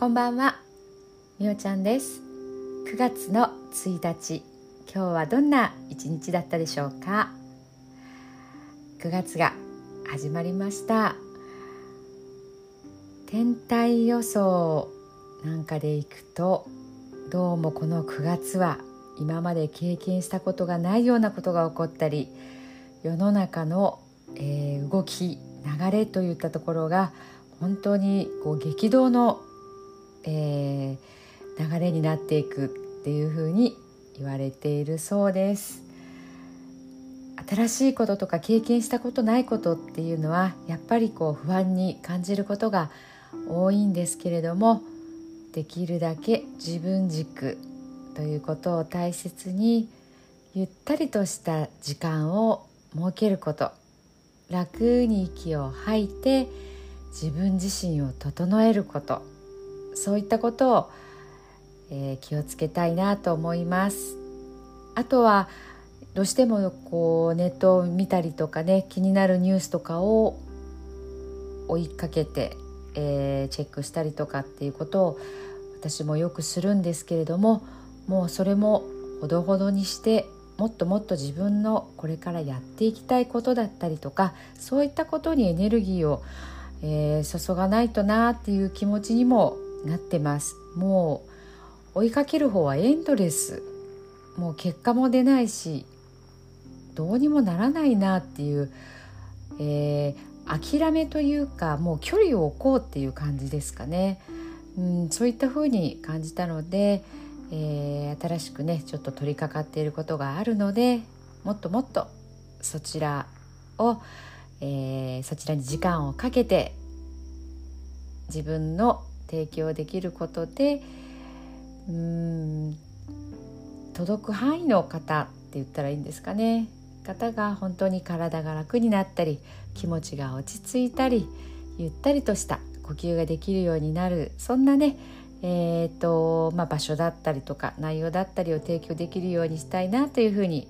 こんばんは。みおちゃんです。9月の1日今日はどんな一日だったでしょうか？9月が始まりました。天体予想なんかでいくとどうもこの9月は今まで経験したことがないようなことが起こったり世の中の、えー、動き流れといったところが本当にこう激動のえー、流れになっていくっていうふうに言われているそうです。新しいこととか経験したことないことっていうのはやっぱりこう不安に感じることが多いんですけれどもできるだけ自分軸ということを大切にゆったりとした時間を設けること。楽に息を吐いて自分自身を整えること。そういったことを、えー、気をつけたいなと思います。あとはどうしてもこうネットを見たりとかね気になるニュースとかを追いかけて、えー、チェックしたりとかっていうことを私もよくするんですけれどももうそれもほどほどにしてもっともっと自分のこれからやっていきたいことだったりとかそういったことにエネルギーを、えー、注がないとなっていう気持ちにもなってます。もう追いかける方はエンドレス。もう結果も出ないしどうにもならないなっていう、えー、諦めというかもう距離を置こうっていう感じですかね、うん、そういった風に感じたので、えー、新しくねちょっと取り掛かっていることがあるのでもっともっとそちらを、えー、そちらに時間をかけて自分の提供できることでうん届く範囲の方って言ったらいいんですかね。方が本当に体が楽になったり気持ちが落ち着いたりゆったりとした呼吸ができるようになる。そんなねえーとまあ、場所だったりとか内容だったりを提供できるようにしたいなというふうに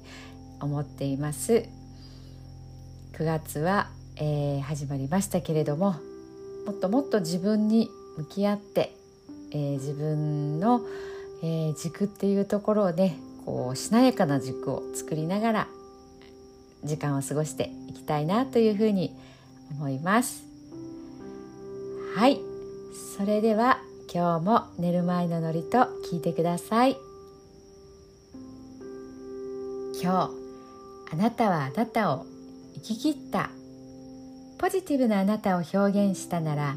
思っています。9月は、えー、始まりましたけれどももっともっと自分に向き合って、えー、自分の、えー、軸っていうところをねこうしなやかな軸を作りながら時間を過ごしていきたいなというふうに思います。はい。それでは今日も寝る前のノリと聞いてください。今日あなたはあなたを生き切った。ポジティブなあなたを表現したなら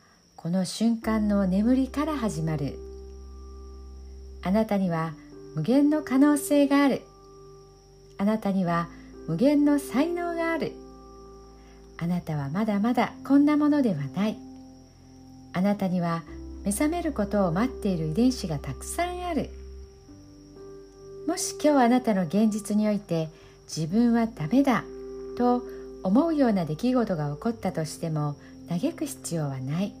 この瞬間の眠りから始まる。あなたには無限の可能性がある。あなたには無限の才能がある。あなたはまだまだこんなものではない。あなたには目覚めることを待っている遺伝子がたくさんある。もし今日あなたの現実において自分はダメだと思うような出来事が起こったとしても嘆く必要はない。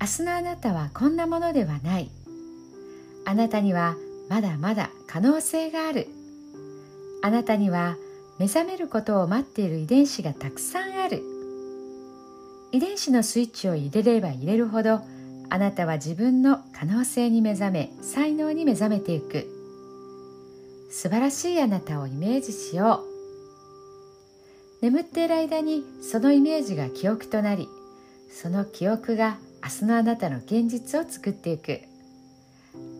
明日のあなたはこんなものではない。あなたにはまだまだ可能性がある。あなたには目覚めることを待っている遺伝子がたくさんある。遺伝子のスイッチを入れれば入れるほどあなたは自分の可能性に目覚め才能に目覚めていく。素晴らしいあなたをイメージしよう。眠っている間にそのイメージが記憶となりその記憶が明日のあなたの現実を作っていく。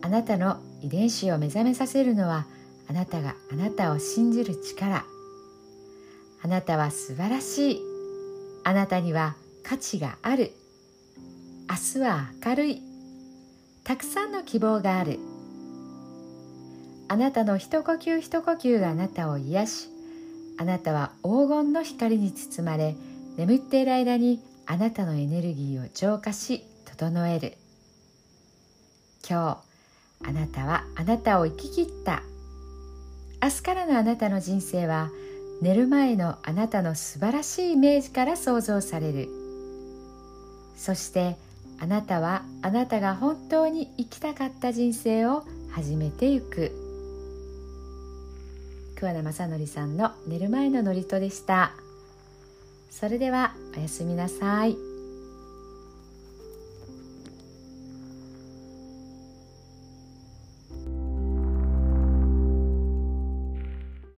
あなたの遺伝子を目覚めさせるのはあなたがあなたを信じる力。あなたは素晴らしい。あなたには価値がある。明日は明るい。たくさんの希望がある。あなたの一呼吸一呼吸があなたを癒しあなたは黄金の光に包まれ眠っている間にあなたのエネルギーを浄化し整える。今日あなたはあなたを生き切った。明日からのあなたの人生は寝る前のあなたの素晴らしいイメージから想像される。そしてあなたはあなたが本当に生きたかった人生を始めていく。桑名正則さんの寝る前の祝詞でした。それではおやすみなさい。